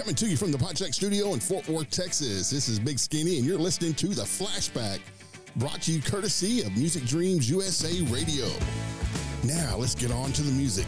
Coming to you from the Podcheck Studio in Fort Worth, Texas. This is Big Skinny, and you're listening to The Flashback, brought to you courtesy of Music Dreams USA Radio. Now, let's get on to the music.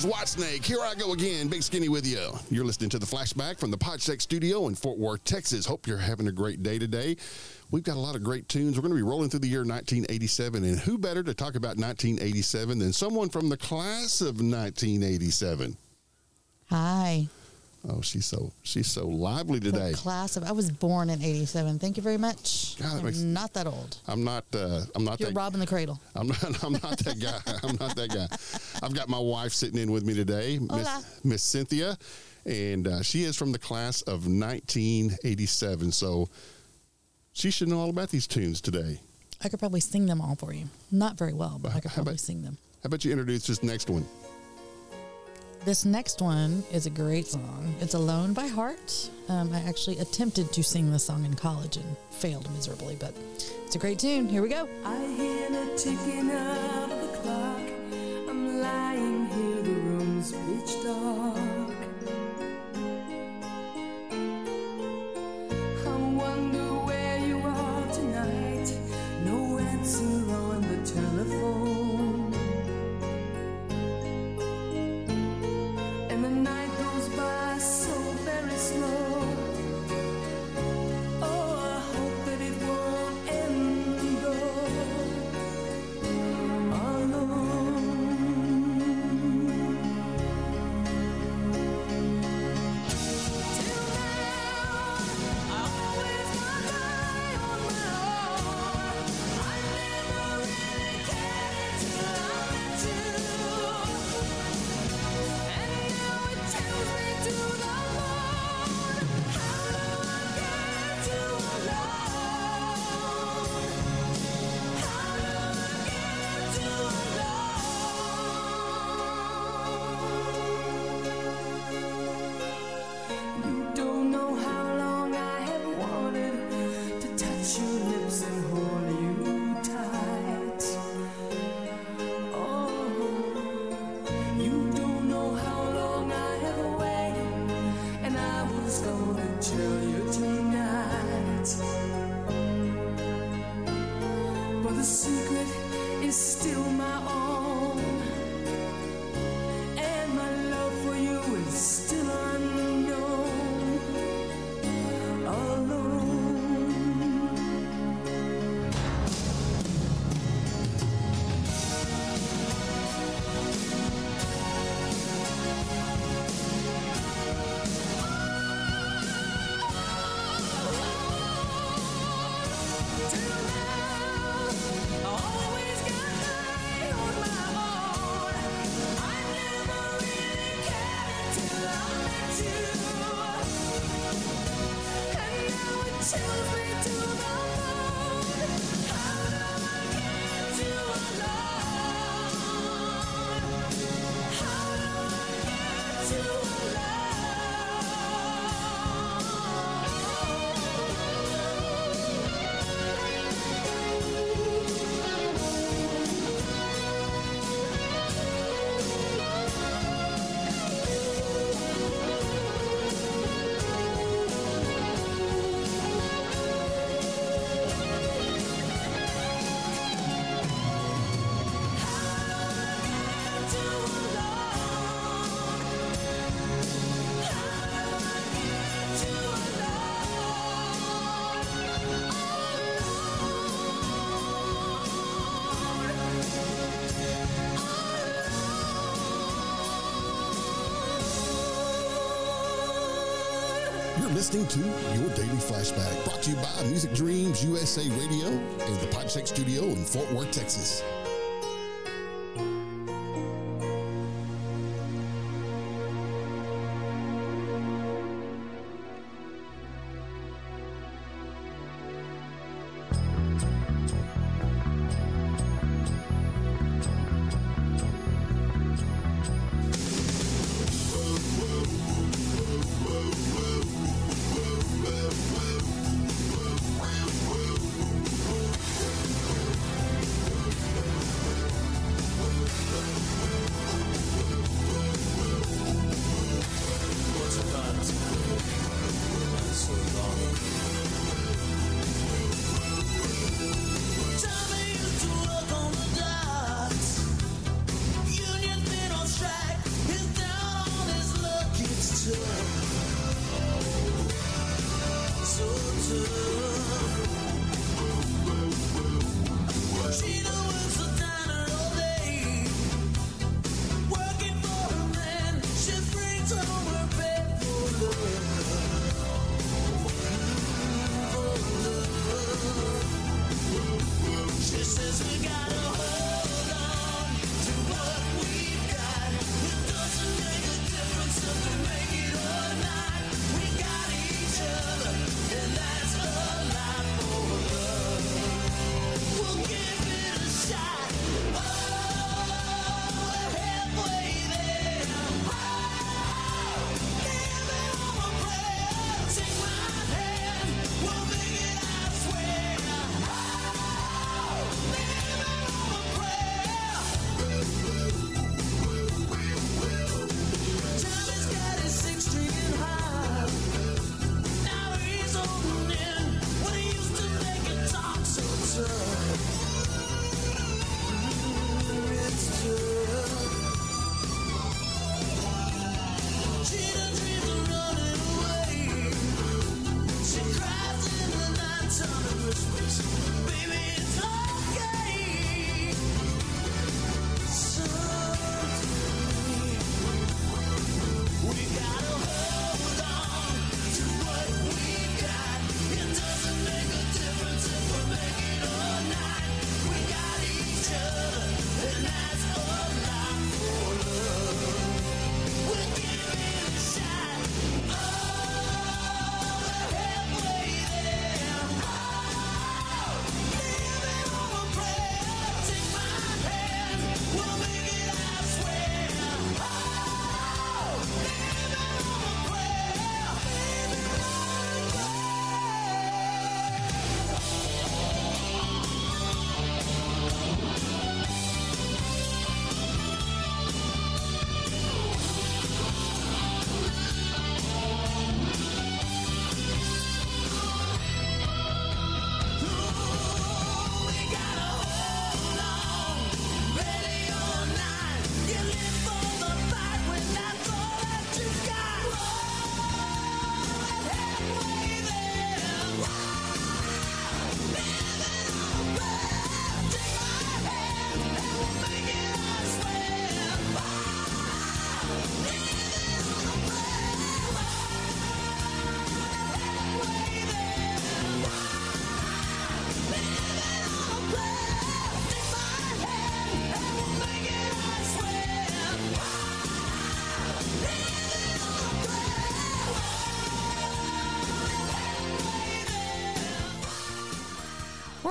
There's Whitesnake. Here I go again. Big Skinny with you. You're listening to the flashback from the Podcheck Studio in Fort Worth, Texas. Hope you're having a great day today. We've got a lot of great tunes. We're going to be rolling through the year 1987, and who better to talk about 1987 than someone from the class of 1987? Hi. Oh, she's so she's so lively today. The class of I was born in '87. Thank you very much. God, I'm makes- not that old. I'm not. Uh, I'm not You're that. robbing the cradle. I'm not. I'm not that guy. I'm not that guy. I've got my wife sitting in with me today, Miss, Miss Cynthia, and uh, she is from the class of 1987. So she should know all about these tunes today. I could probably sing them all for you. Not very well, but I could probably about- sing them. How about you introduce this next one? This next one is a great song. It's Alone by Heart. Um, I actually attempted to sing this song in college and failed miserably, but it's a great tune. Here we go. I hear the ticking of the clock. I'm lying here, the room's pitch dark. Listening to Your Daily Flashback, brought to you by Music Dreams USA Radio and the Podcheck Studio in Fort Worth, Texas.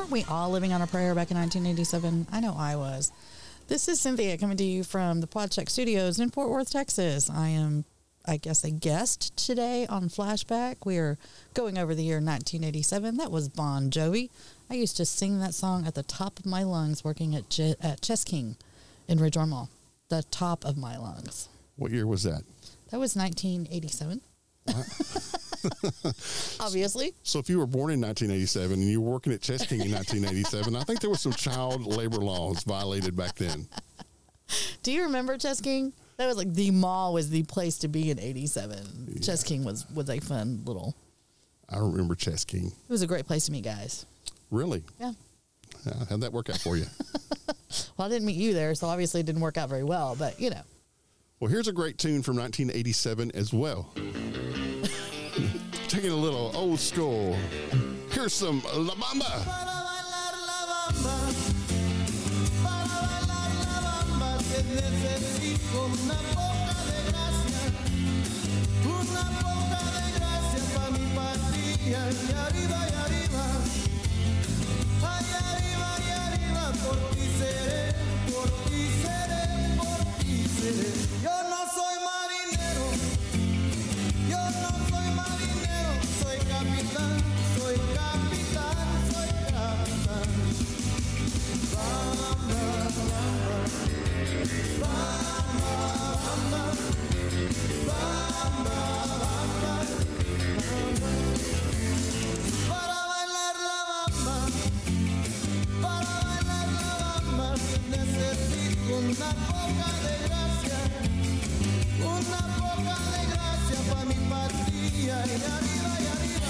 Weren't we all living on a prayer back in 1987? I know I was. This is Cynthia coming to you from the Podcheck Studios in Fort Worth, Texas. I am, I guess, a guest today on Flashback. We are going over the year 1987. That was Bon Jovi. I used to sing that song at the top of my lungs working at, Ch- at Chess King in Ridgmar Mall. The top of my lungs. What year was that? That was 1987. Obviously. So if you were born in 1987 and you were working at Chess King in 1987, I think there was some child labor laws violated back then. Do you remember Chess King? That was like the mall was the place to be in '87. Chess King was was a fun little. I remember Chess King. It was a great place to meet guys. Really? Yeah. Uh, how'd that work out for you? Well, I didn't meet you there, so obviously it didn't work out very well. But you know, well, here's a great tune from 1987 as well taking a little old school. Here's some La Bamba. y arriba y arriba, ay arriba y arriba, por ti seré, por ti seré, por ti seré. Vamos, vamos, vamos, vamos Para bailar la bama Para bailar la bama Necesito una poca de gracia Una poca de gracia Para mi partida Y arriba y arriba.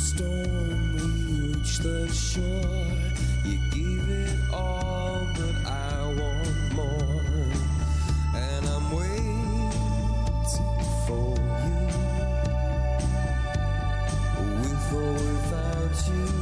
storm, we reach the shore. You give it all, but I want more. And I'm waiting for you, with or without you.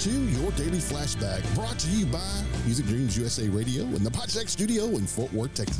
to your daily flashback brought to you by Music Dreams USA Radio in the Podcheck Studio in Fort Worth, Texas.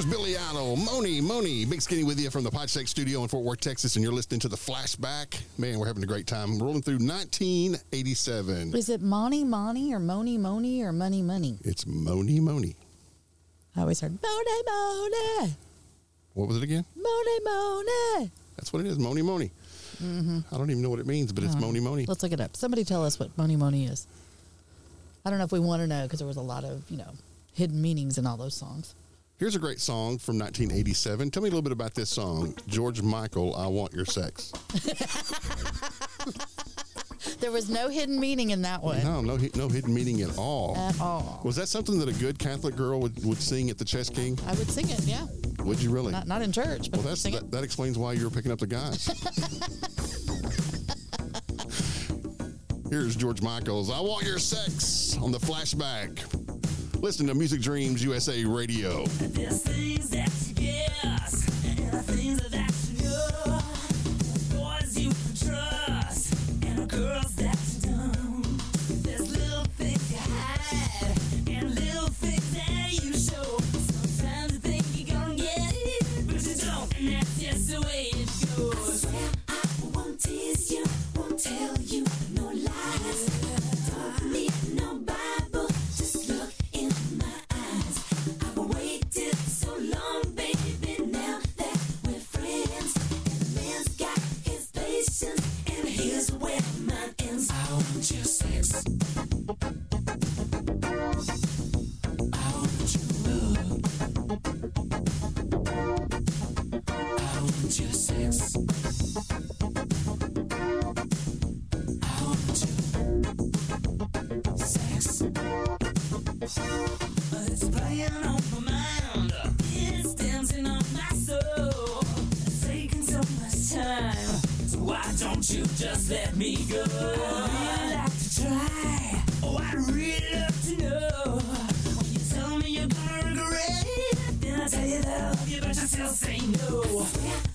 There's Billy Idol, Mony, Mony, Big Skinny with you from the Podcheck Studio in Fort Worth, Texas, and you're listening to the Flashback. Man, we're having a great time rolling through 1987. Is it Mony, Mony, or Mony, Mony, or Money, Money? It's Mony, Mony. I always heard Mony, Mony. What was it again? Mony Mony. That's what it is, Mony, Mony. Mm-hmm. I don't even know what it means, but it's Oh. Mony, Mony. Let's look it up. Somebody tell us what Mony Mony is. I don't know if we want to know because there was a lot of, you know, hidden meanings in all those songs. Here's a great song from 1987. Tell me a little bit about this song, George Michael, I Want Your Sex. There was no hidden meaning in that one No, no, no hidden meaning at all. at all. Was that something that a good Catholic girl would, would sing at the Chess King? I would sing it, yeah. Would you really? Not not in church, but well, that's that, that explains why you were picking up the guys. Here's George Michael's "I Want Your Sex" on the flashback. Listen to Music Dreams USA Radio. Just let me go? I'd really like to try. Oh, I'd really love to know. When you tell me you're gonna regret then I tell you that I love you, but you still say no.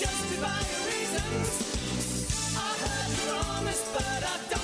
justify your reasons. I heard you promised, but I don't.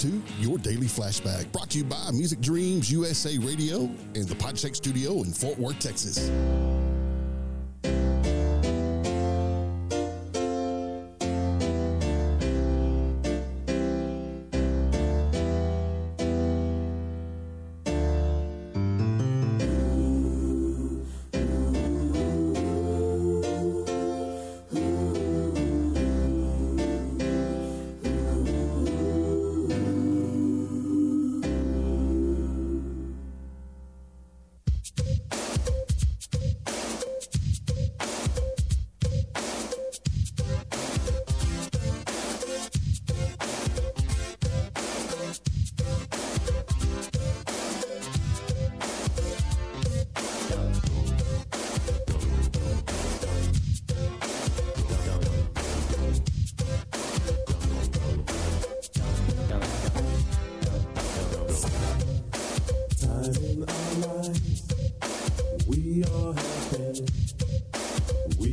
to Your Daily Flashback, brought to you by Music Dreams USA Radio and the Podshake Studio in Fort Worth, Texas.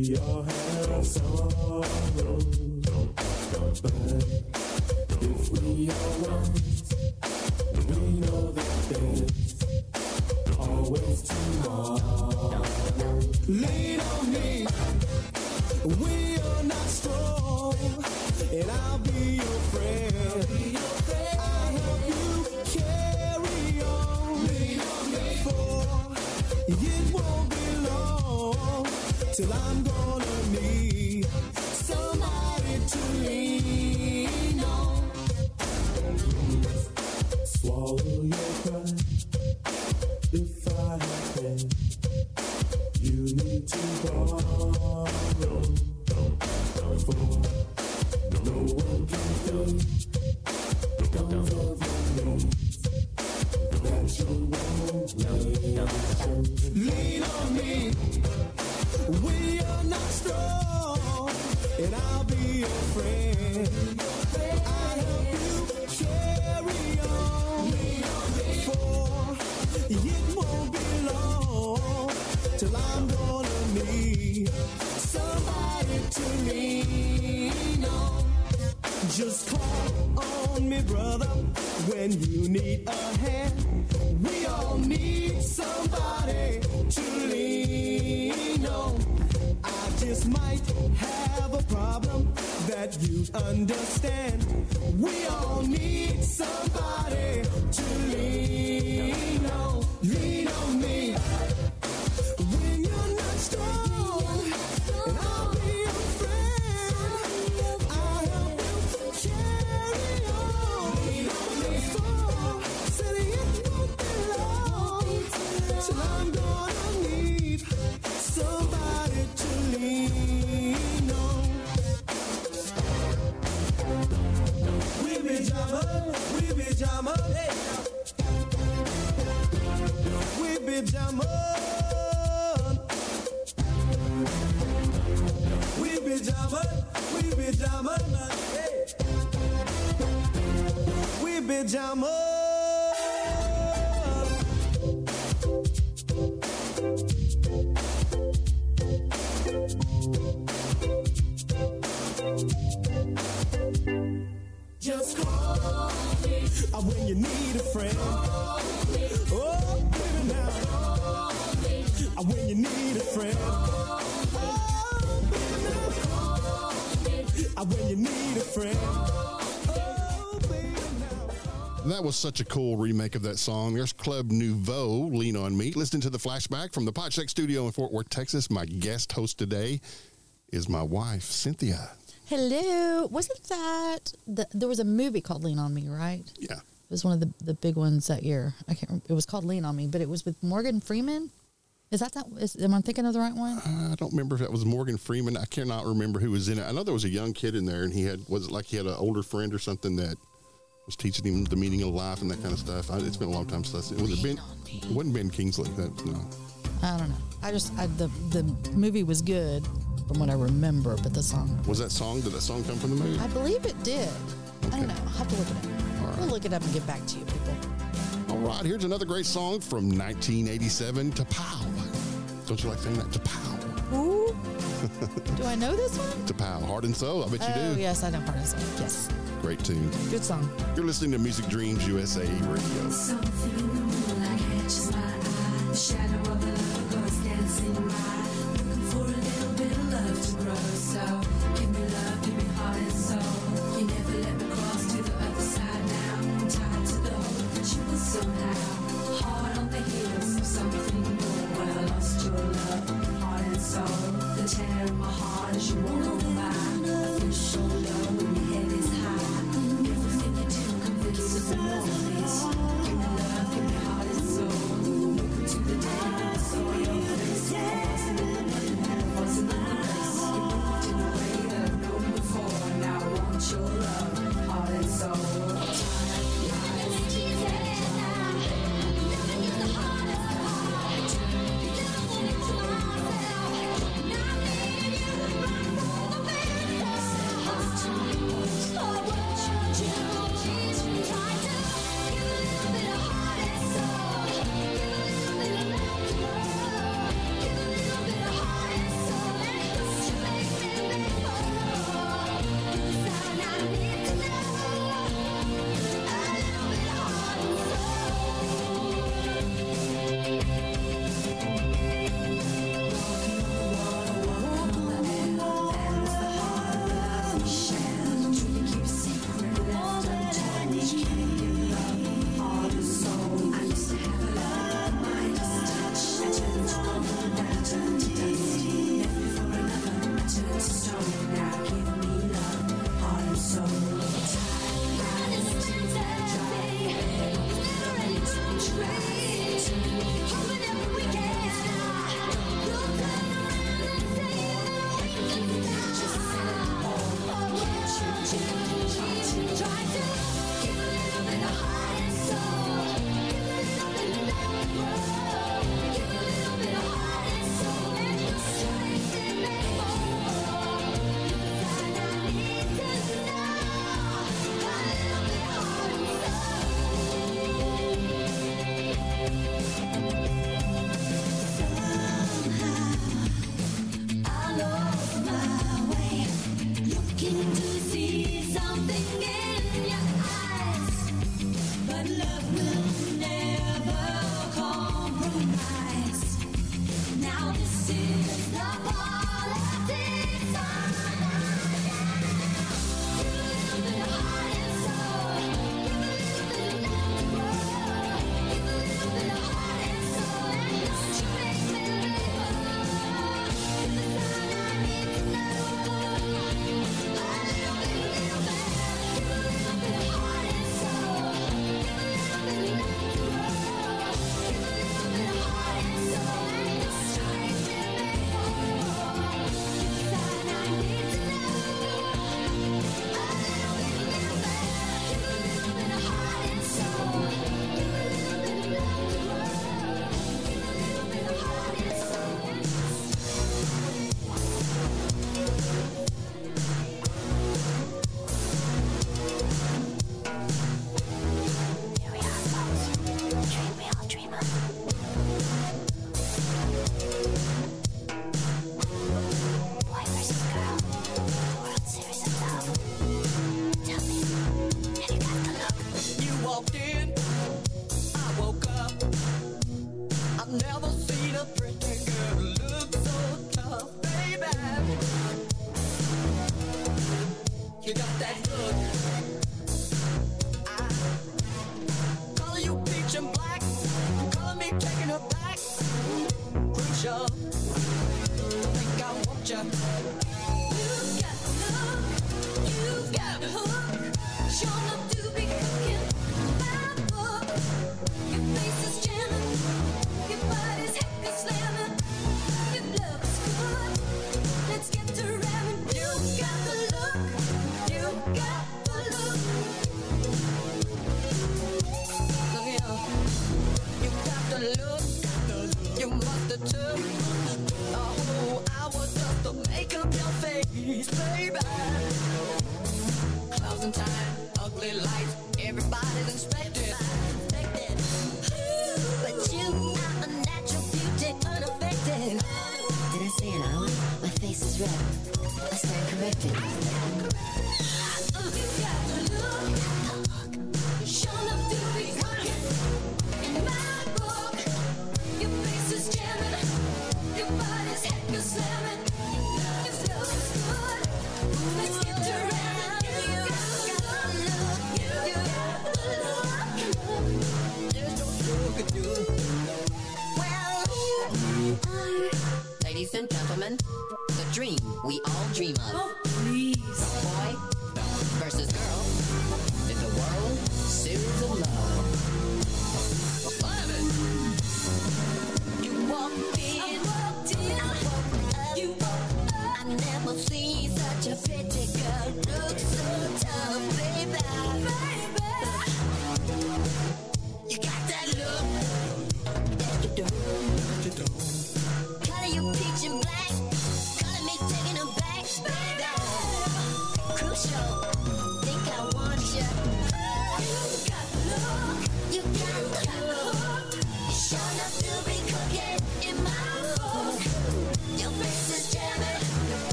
We all have sorrows, but if we are one, we know that there's always tomorrow. Lean on me, we are not strong, and I'll be your friend. I'll help you carry on, for it won't be long till I'm gone. Jamming. We be jamming, we be. Hey. We be jamming. Such a cool remake of that song. There's Club Nouveau, Lean on Me. Listening to the flashback from the Podcheck studio in Fort Worth, Texas. My guest host today is my wife, Cynthia. Hello. Wasn't that the, there was a movie called Lean on Me, right? Yeah. It was one of the, the big ones that year. I can't. remember. It was called Lean on Me, but it was with Morgan Freeman. Is that that? Is, am I thinking of the right one? I don't remember if that was Morgan Freeman. I cannot remember who was in it. I know there was a young kid in there, and he had was it like he had an older friend or something that was teaching him the meaning of life and that kind of stuff. I, it's been a long time since it was it Ben. It wasn't Ben Kingsley. That no. I don't know. I just I, the the movie was good from what I remember, but the song Was that song? Did that song come from the movie? I believe it did. I don't know. I'll have to look it up. right. We'll look it up and get back to you, people. All right, here's another great song from 1987, T'Pau. Don't you like saying that? To Pow. Ooh. do I know this one? T'Pau. Heart and Soul. I bet you do. oh do. yes, I know part and one. Yes, Great tune. good song. You're listening to Music Dreams USA Radio. Something in the moonlight catches my eye. The shadow of a lover goes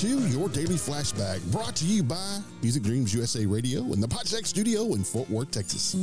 to your daily flashback, brought to you by Music Dreams USA Radio and the Podjack Studio in Fort Worth, Texas.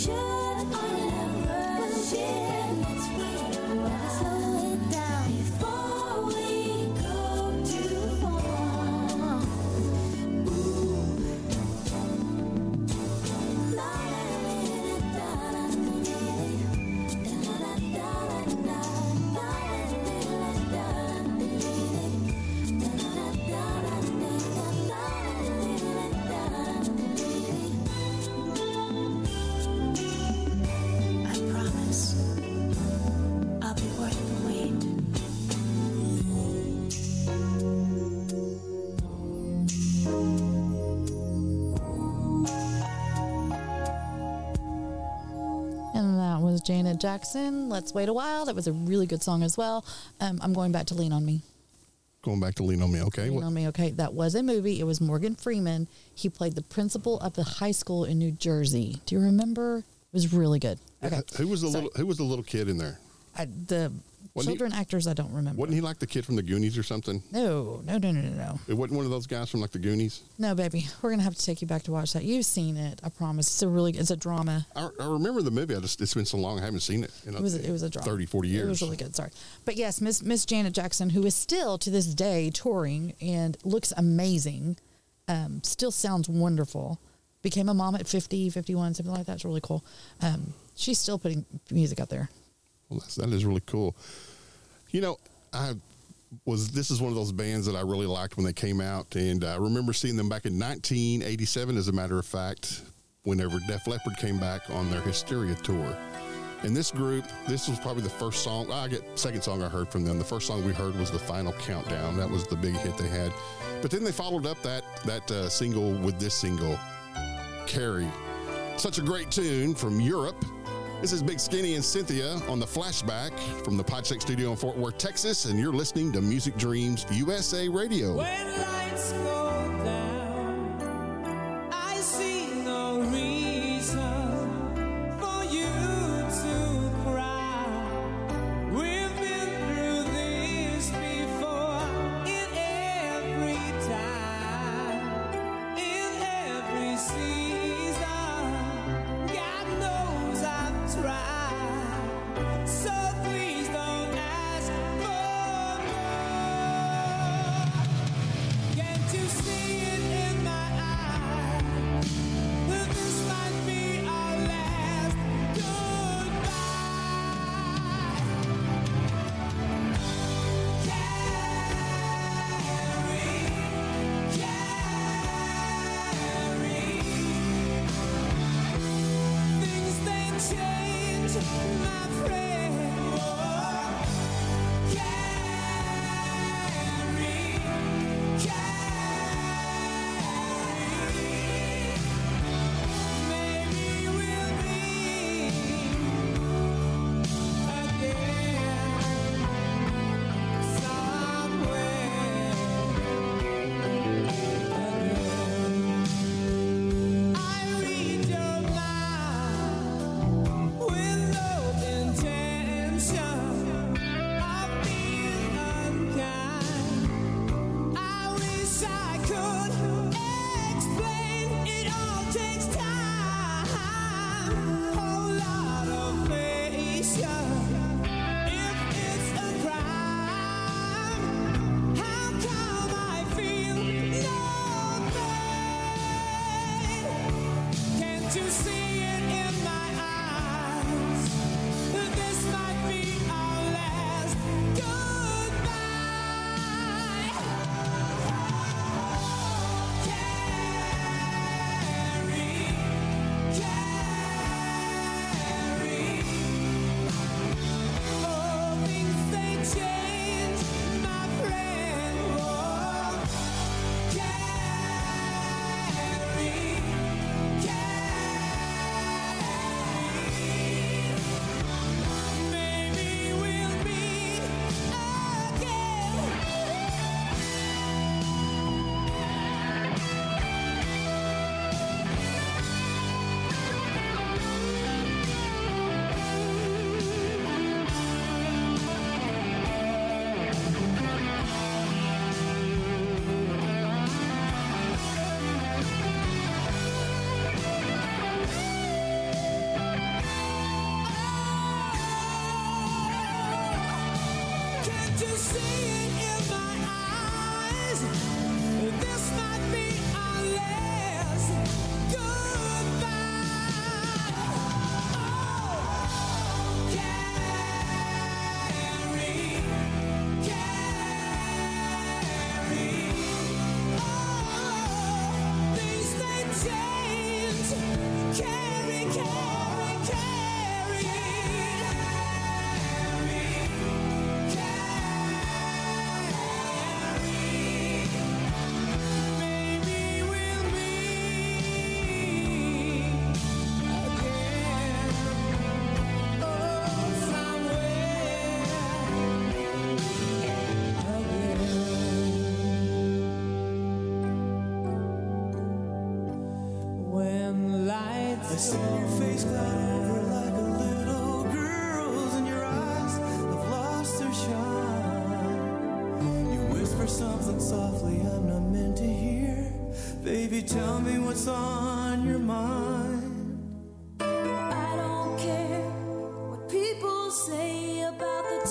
Should Janet Jackson. Let's wait a while. That was a really good song as well. Um, I'm going back to Lean on Me. Going back to lean on me. Okay. Lean What- on Me. Okay, that was a movie. It was Morgan Freeman. He played the principal of the high school in New Jersey. Do you remember? It was really good. Okay, Who was the Sorry. little Who was the little kid in there? I, the Wasn't he- children actors I don't remember. Wasn't he like the kid from the Goonies or something? No, no, no, no, no, no. It wasn't one of those guys from like the Goonies. No, baby. We're gonna have to take you back to watch that. You've seen it. I promise. It's a really. It's a drama. I, I remember the movie. I just it's been so long I haven't seen it. In It was. It was a drama. 30, 40 years. It was really good. Sorry, but yes, Miss Miss Janet Jackson, who is still to this day touring and looks amazing, um, still sounds wonderful. Became a mom at 50, 51, something like that. It's really cool. Um, she's still putting music out there. Well, that's, that is really cool. You know, I was this is one of those bands that I really liked when they came out, and I remember seeing them back in 1987. As a matter of fact, whenever Def Leppard came back on their Hysteria tour, And this group, this was probably the first song. I get second song I heard from them. The first song we heard was the Final Countdown. That was the big hit they had. But then they followed up that that uh, single with this single, Carrie. Such a great tune from Europe. This is Big Skinny and Cynthia on the flashback from the Podcheck Studio in Fort Worth, Texas, and you're listening to Music Dreams USA Radio.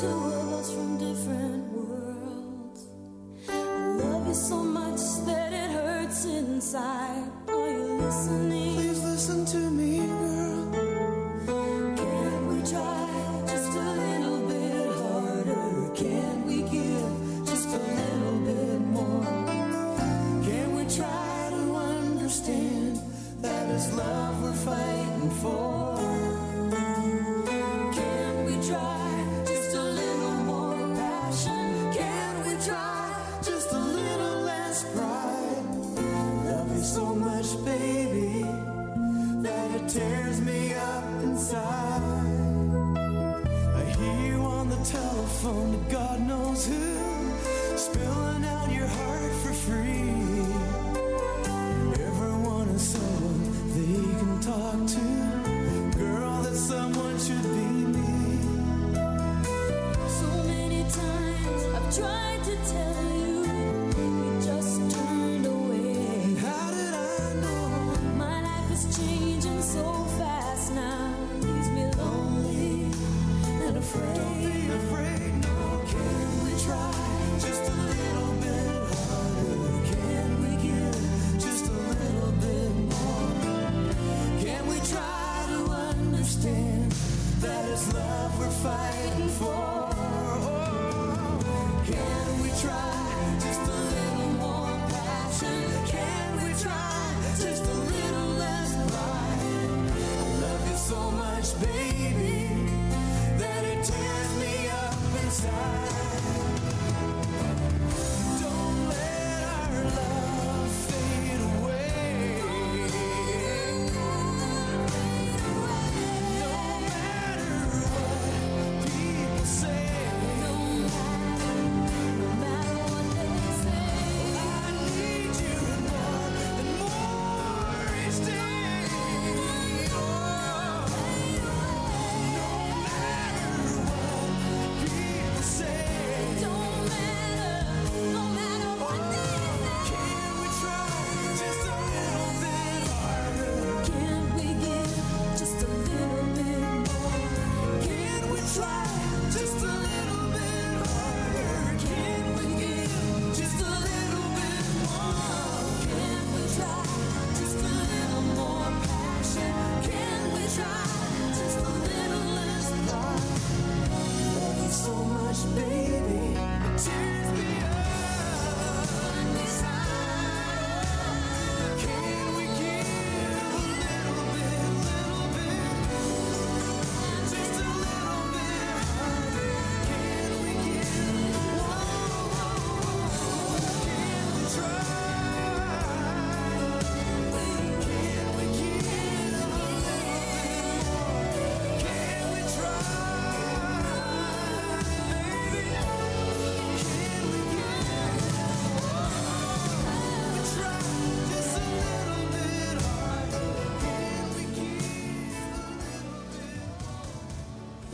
About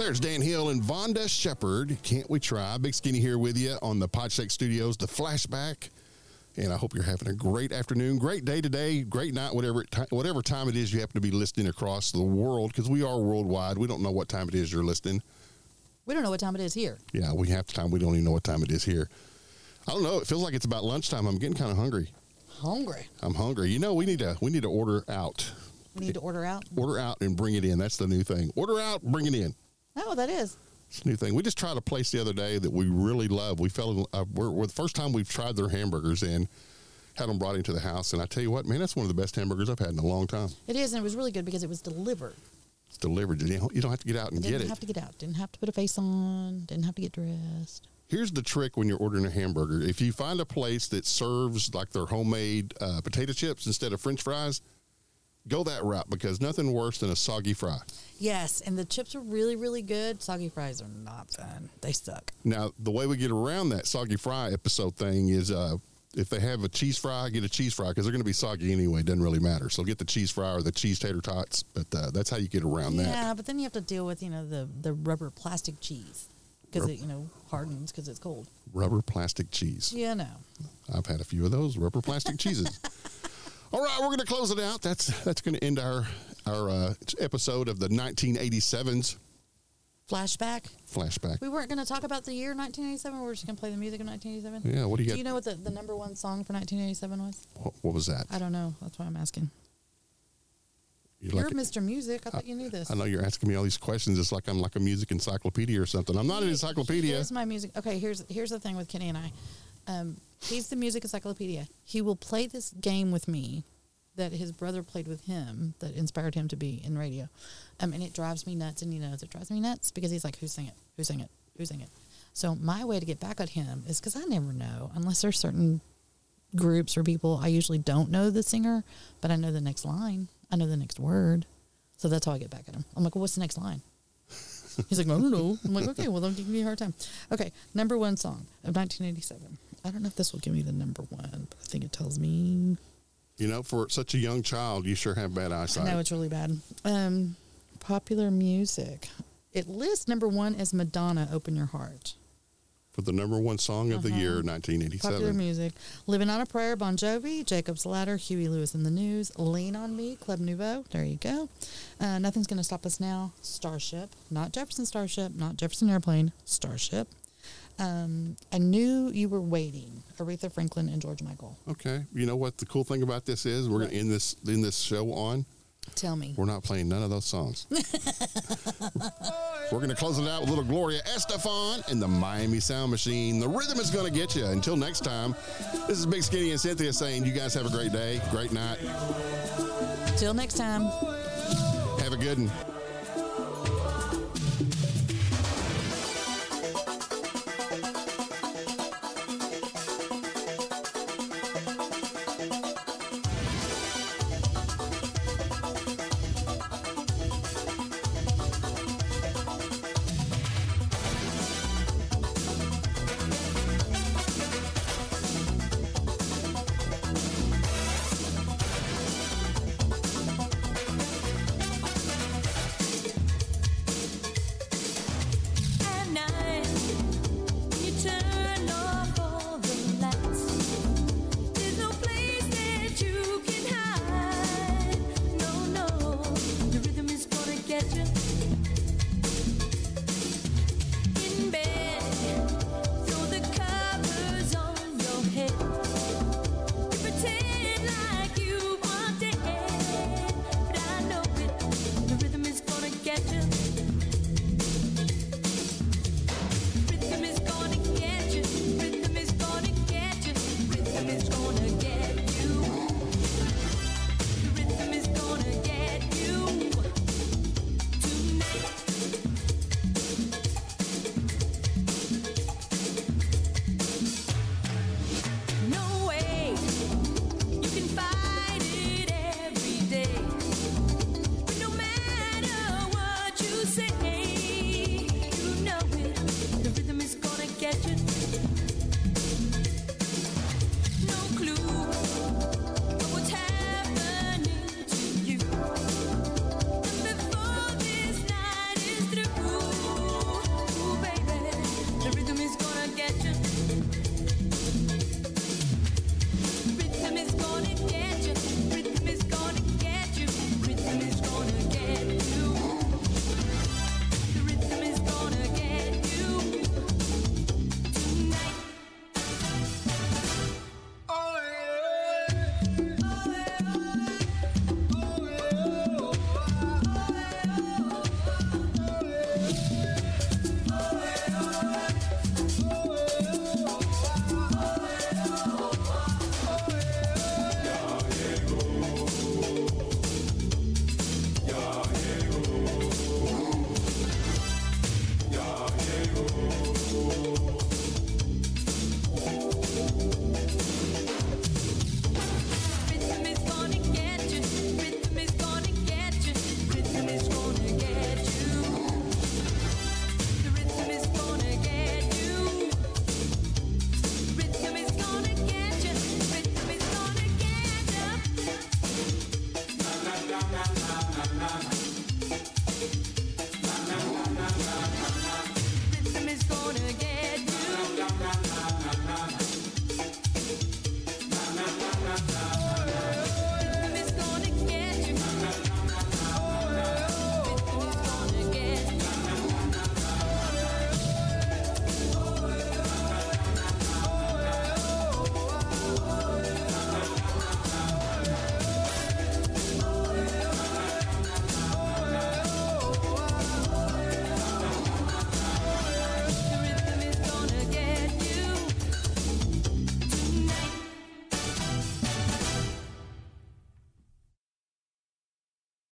There's Dan Hill and Vonda Shepard. Can't we try? Big Skinny here with you on the Podshake Studios, the flashback. And I hope you're having a great afternoon, great day today, great night, whatever it ti- whatever time it is you happen to be listening across the world, because we are worldwide. We don't know what time it is you're listening. We don't know what time it is here. Yeah, we half the time we don't even know what time it is here. I don't know. It feels like it's about lunchtime. I'm getting kind of hungry. Hungry. I'm hungry. You know, we need to we need to order out, We need to order out. order out, and bring it in. That's the new thing. Order out, bring it in. Oh, that is. It's a new thing. We just tried a place the other day that we really love. We fell in, uh, we're, we're the first time we've tried their hamburgers and had them brought into the house. And I tell you what, man, that's one of the best hamburgers I've had in a long time. It is, and it was really good because it was delivered. It's delivered. You don't, you don't have to get out and get it. Didn't have to get out. Didn't have to put a face on. Didn't have to get dressed. Here's the trick when you're ordering a hamburger. If you find a place that serves like their homemade uh, potato chips instead of French fries, go that route because nothing worse than a soggy fry. Yes, and the chips are really, really good. Soggy fries are not fun. They suck. Now, the way we get around that soggy fry episode thing is uh, if they have a cheese fry, get a cheese fry because they're going to be soggy anyway. It doesn't really matter. So get the cheese fry or the cheese tater tots. But uh, that's how you get around that. Yeah, but then you have to deal with you know the the rubber plastic cheese because it you know hardens because it's cold. Rubber plastic cheese. Yeah, no. I've had a few of those rubber plastic cheeses. All right, we're going to close it out. That's that's going to end our our uh, episode of the 1987s Flashback. flashback. We weren't going to talk about the year 1987. We are just going to play the music of 1987. Yeah, what do you got? Do got? you know what the, the number one song for 1987 was? what, what was that? I don't know. That's why I'm asking. You're You're like- Mr. Music. I thought you knew this. I know you're asking me all these questions. It's like I'm like a music encyclopedia or something. I'm not an encyclopedia. He is my music. Okay, here's here's the thing with Kenny and I. Um, he's the music encyclopedia. He will play this game with me that his brother played with him that inspired him to be in radio. Um, and it drives me nuts, and he knows it drives me nuts because he's like, "Who sing it? Who sing it? Who sing it?" So my way to get back at him is because I never know unless there's certain groups or people I usually don't know the singer, but I know the next line. I know the next word. So that's how I get back at him. I'm like, well, what's the next line? He's like, I don't know. I'm like, okay, well, don't give me a hard time. Okay, number one song of 1987. I don't know if this will give me the number one, but I think it tells me. You know, for such a young child, you sure have bad I eyesight. know it's really bad. Um, popular music. It lists number one as Madonna, "Open Your Heart." for the number one song of the year, 1987. Popular 1987. music. Living on a Prayer, Bon Jovi, Jacob's Ladder, Huey Lewis and the News, Lean on Me, Club Nouveau. There you go. Uh, Nothing's Gonna Stop Us Now, Starship, not Jefferson Starship, not Jefferson Airplane, Starship. Um, I knew you were waiting. Aretha Franklin and George Michael. Okay. You know what the cool thing about this is? We're going to end this end this show on. Tell me. We're not playing none of those songs. We're going to close it out with little Gloria Estefan and the Miami Sound Machine. The rhythm is going to get you. Until next time, this is Big Skinny and Cynthia saying, you guys have a great day, great night. Till next time. Have a good one.